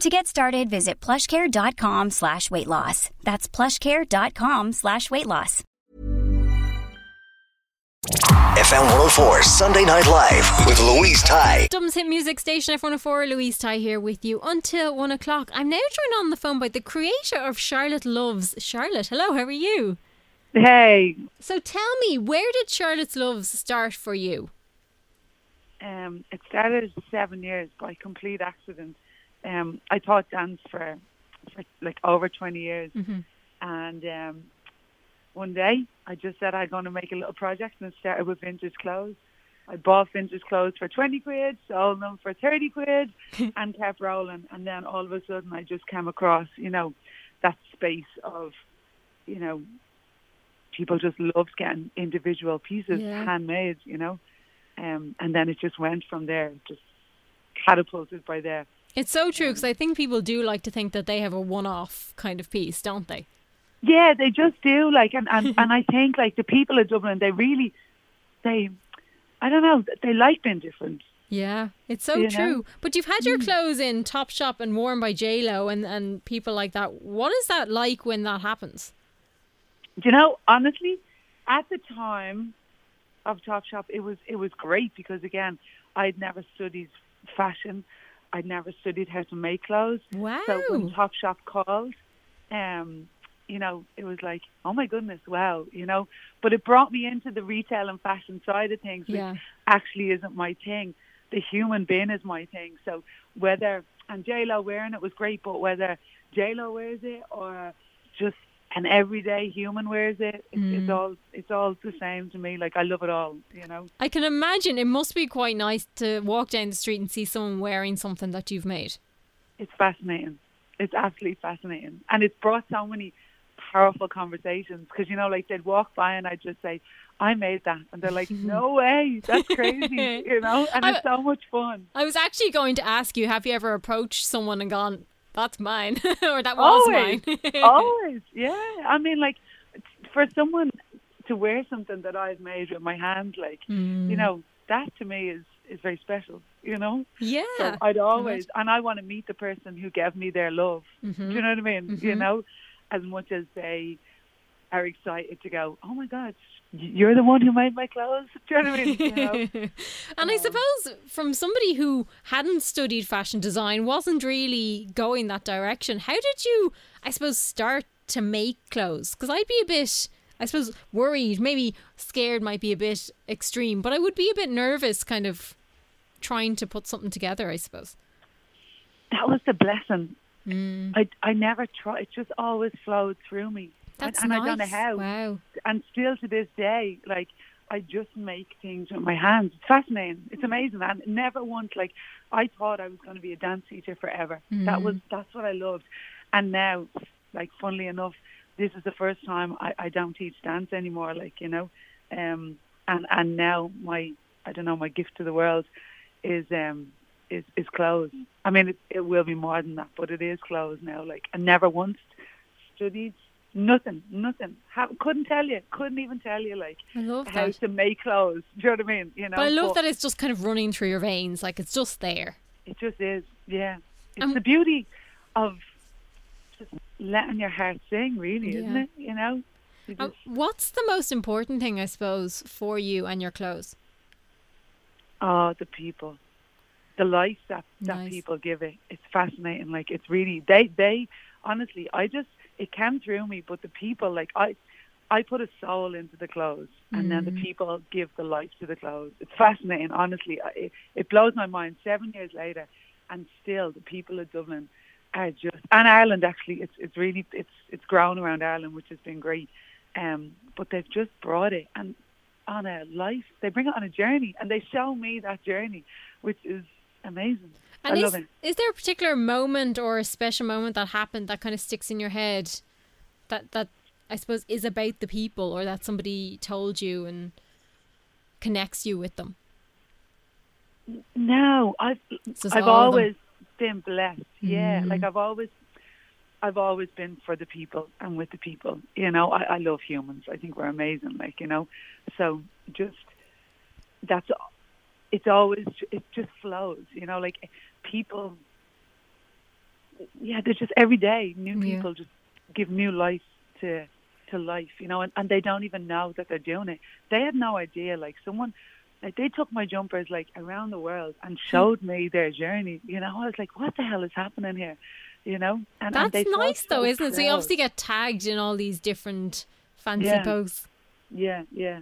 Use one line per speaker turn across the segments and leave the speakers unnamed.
To get started, visit plushcare.com slash weight loss. That's plushcare.com slash weight loss.
FM 104 Sunday Night Live with Louise Ty.
Dublin's hit music station F104, Louise Ty here with you until one o'clock. I'm now joined on the phone by the creator of Charlotte's Love. Charlotte, hello, how are you?
Hey,
So tell me, where did Charlotte's Loves start for you?
um, it started seven years by complete accident. Um, I taught dance for, for like over 20 years. And um, one day I just said I'm going to make a little project and it started with vintage clothes. I bought vintage clothes for 20 quid, sold them for 30 quid and kept rolling. And then all of a sudden I just came across, you know, that space of, you know, people just loved getting individual pieces
Yeah.
handmade, you know. Um, and then it just went from there, just catapulted by there.
It's so true um, because I think people do like to think that they have a one-off kind of piece, don't they?
Yeah, they just do. Like, and and, and I think like the people of Dublin, they really, they, I don't know, they like being different.
Yeah, it's so
You know?
true. But you've had your mm. clothes in Topshop and worn by J Lo and and people like that. What is that like when that happens?
Do you know, honestly, at the time of Topshop, it was it was great because again, I'd never studied fashion, I'd never studied how to make clothes.
Wow.
So when Topshop called, um, you know, it was like, oh my goodness, wow, you know. But it brought me into the retail and fashion side of things, which
Yeah.
actually isn't my thing. The human being is my thing. So whether and J Lo wearing it was great, but whether J Lo wears it or just an everyday human wears it, it's,
Mm.
it's all it's all the same to me. Like I love it all, you know.
I can imagine it must be quite nice to walk down the street and see someone wearing something that you've made.
It's fascinating. It's absolutely fascinating, and it's brought so many powerful conversations because you know, like they'd walk by and I'd just say, "I made that," and they're like, "No way, that's crazy," you know. And it's so much fun.
I was actually going to ask you, have you ever approached someone and gone, "That's mine," or "That was
Always,
mine"?
always, yeah. I mean, like for someone to wear something that I've made with my hand, like
Mm.
you know, that to me is is very special. You know.
yeah.
So I'd always, and I want to meet the person who gave me their love.
Mm-hmm.
Do you know what I mean? You know, as much as they are excited to go, oh my God, you're the one who made my clothes. Do you know what I mean? You know?
and I suppose from somebody who hadn't studied fashion design, wasn't really going that direction, how did you, I suppose, start to make clothes? Because I'd be a bit, I suppose, worried, maybe scared might be a bit extreme, but I would be a bit nervous kind of trying to put something together, I suppose.
that was the blessing.
Mm.
I I never tried. It just always flowed through me.
That's
and, and
nice.
I don't know how.
Wow.
And still to this day, like I just make things with my hands. It's fascinating. It's amazing. And never once like I thought I was going to be a dance teacher forever. That was that's what I loved. And now, like funnily enough, this is the first time I, I don't teach dance anymore. Like you know, um, and and now my I don't know my gift to the world is um is is clothes. I mean, it, it will be more than that, but it is clothes now. Like I never once studied nothing, nothing. Ha- couldn't tell you, couldn't even tell you like how
that.
to make clothes. Do you know what I mean? You know,
But I love that it's just kind of running through your veins, like it's just there.
It just is, yeah. It's
Um,
the beauty of just letting your heart sing, really, isn't it? You know. You
Uh, what's the most important thing, I suppose, for you and your clothes?
Oh, the people, the life that that
Nice.
people give it. It's fascinating. Like it's really they they honestly, I just it came through me. But the people, like I, I put a soul into the clothes, and then the people give the life to the clothes. It's fascinating. Honestly, it, it blows my mind. Seven years later, and still the people of Dublin are just and Ireland actually. It's it's really it's it's grown around Ireland, which has been great. Um, but they've just brought it and on a life. They bring it on a journey, and they show me that journey, which is amazing.
And
I
is,
love it.
is there a particular moment or a special moment that happened that kind of sticks in your head that that I suppose is about the people or that somebody told you and connects you with them?
No, I've I've
all of them.
always been blessed. Yeah,
Mm.
like I've always I've always been for the people and with the people. You know, I, I love humans. I think we're amazing. Like you know, so just that's it's always it just flows. You know, like people. Yeah, there's just every day new
Yeah.
people just give new life to to life. You know, and, and they don't even know that they're doing it. They had no idea. Like someone like they took my jumpers like around the world and hmm. showed me their journey. You know, I was like, what the hell is happening here? You know, and, and
That's
they
nice though, isn't it? So you obviously get tagged in all these different fancy
Yeah.
posts.
yeah, yeah.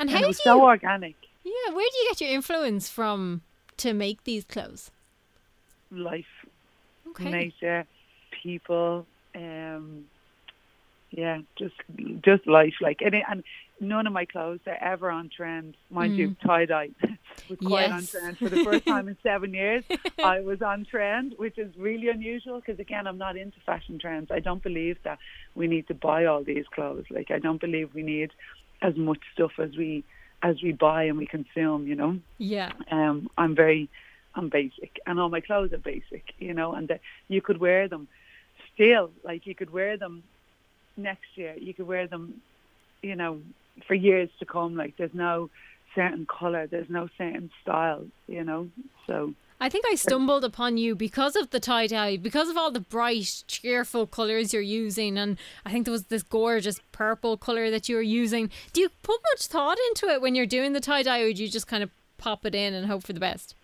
And
And
how
it was
you
so organic.
Yeah, where do you get your influence from to make these clothes?
Life,
Okay.
nature, people. Um, yeah, just just life. Like and, it, and none of my clothes are ever on trend. Mind you, tie dye was quite on trend for the first time in seven years. I was on trend, which is really unusual because again, I'm not into fashion trends. I don't believe that we need to buy all these clothes. Like I don't believe we need as much stuff as we as we buy and we consume. You know.
Yeah.
um, I'm very, I'm basic, and all my clothes are basic, you know, and that you could wear them still, like you could wear them next year, you could wear them, you know, for years to come. Like there's no certain color, there's no certain style, you know. So
I think I stumbled upon you because of the tie dye, because of all the bright, cheerful colours you're using, and I think there was this gorgeous purple colour that you were using. Do you put much thought into it when you're doing the tie dye, or do you just kind of pop it in and hope for the best?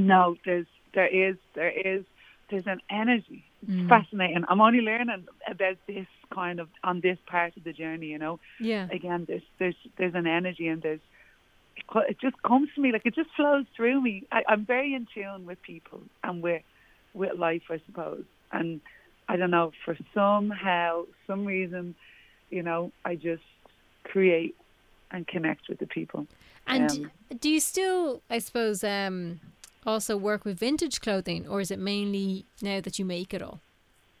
no, there's there is there is there's an energy. It's mm. fascinating. I'm only learning about this kind of on this part of the journey, you know.
Yeah.
again, there's there's there's an energy and there's it just comes to me like it just flows through me. I, I'm very in tune with people and with with life, I suppose. And I don't know for somehow, some reason, you know, I just create and connect with the people.
And
Um,
do you still, I suppose, um, also work with vintage clothing, or is it mainly now that you make it all?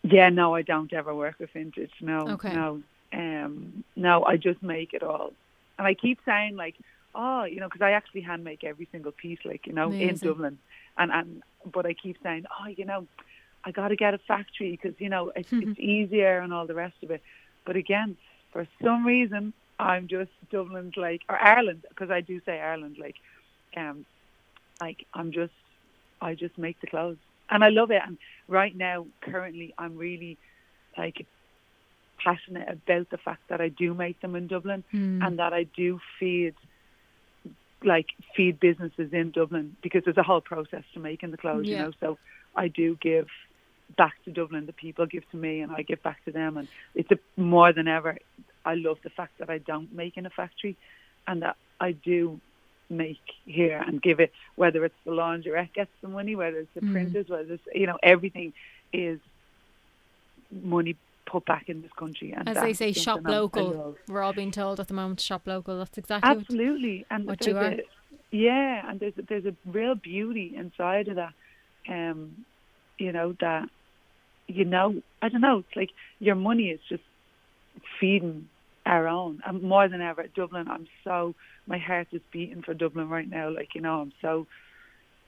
Yeah, no, I don't ever work with vintage. No,
Okay.
no, um, no. I just make it all, and I keep saying like, oh, you know, because I actually hand make every single piece, like you know, in Dublin, and and but I keep saying, oh, you know, I got to get a factory because you know it's, it's easier and all the rest of it. But again, for some reason, I'm just Dublin's like or Ireland because I do say Ireland like, um, like I'm just I just make the clothes and I love it. And right now, currently, I'm really like passionate about the fact that I do make them in Dublin and that I do feed like feed businesses in Dublin because there's a whole process to making the clothes, you know. So I do give back to Dublin. The people give to me, and I give back to them. And it's a, more than ever. I love the fact that I don't make in a factory, and that I do make here and give it. Whether it's the laundrette gets the money, whether it's the mm. printers, whether it's you know everything is money put back in this country. And
As they say, shop local. We're all being told at the moment, shop local. That's exactly what.
Absolutely, and
what you are.
A, yeah, and there's a, there's a real beauty inside of that. Um, you know that, you know, I don't know. It's like your money is just feeding our own, and more than ever, Dublin. I'm so my heart is beating for Dublin right now. Like you know, I'm so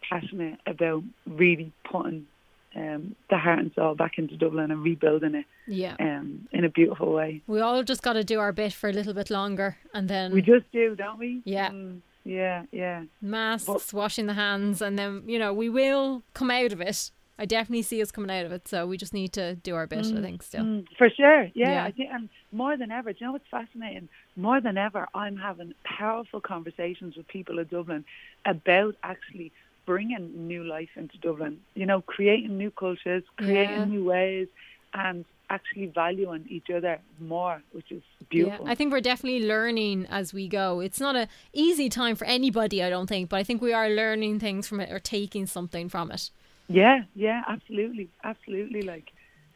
passionate about really putting um, the heart and soul back into Dublin and rebuilding it
Yeah.
um, in a beautiful way.
We all just got to do our bit for a little bit longer, and then
We just do, don't we?
Yeah.
Mm, yeah, yeah.
masks, washing the hands, and then you know we will come out of it. I definitely see us coming out of it. So we just need to do our bit. I think still.
Mm, for sure, yeah,
Yeah.
I think, and more than ever, do you know what's fascinating? More than ever, I'm having powerful conversations with people in Dublin about actually bringing new life into Dublin. You know, creating new cultures, creating
Yeah.
new ways, and actually valuing each other more, which is beautiful.
Yeah, I think we're definitely learning as we go. It's not a easy time for anybody, I don't think, but I think we are learning things from it or taking something from it.
yeah, yeah, absolutely, absolutely. Like,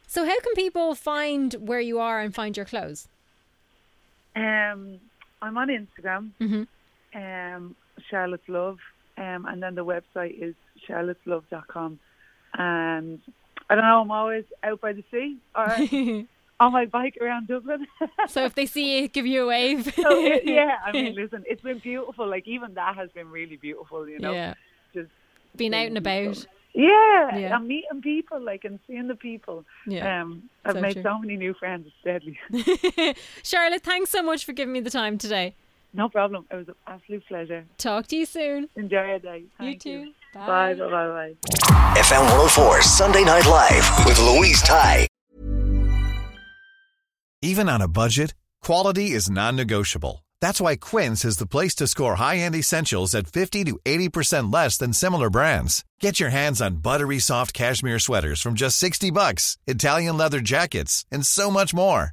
So how can people find where you are and find your clothes?
um, I'm on Instagram,
Mhm.
um, Charlotte's Love, um, and then the website is charlotteslove.com. And I don't know, I'm always out by the sea or on my bike around Dublin.
so if they see you, give you a wave.
so it, yeah, I mean, listen, it's been beautiful. Like even that has been really beautiful. You know,
Yeah.
just
Being out and about.
beautiful. Yeah,
Yeah.
and meeting people, like and seeing the people.
Yeah,
um, I've
so
made
true.
so many new friends. It's deadly.
Charlotte, thanks so much for giving me the time today.
No problem. It was an absolute pleasure.
Talk to you soon.
Enjoy your day.
you
Thank
too.
Bye. Bye. Bye. Bye.
FM 104 Sunday Night Live with Louise Ty.
Even on a budget, quality is non-negotiable. That's why Quince is the place to score high-end essentials at 50 to 80% less than similar brands. Get your hands on buttery soft cashmere sweaters from just 60 bucks, Italian leather jackets, and so much more.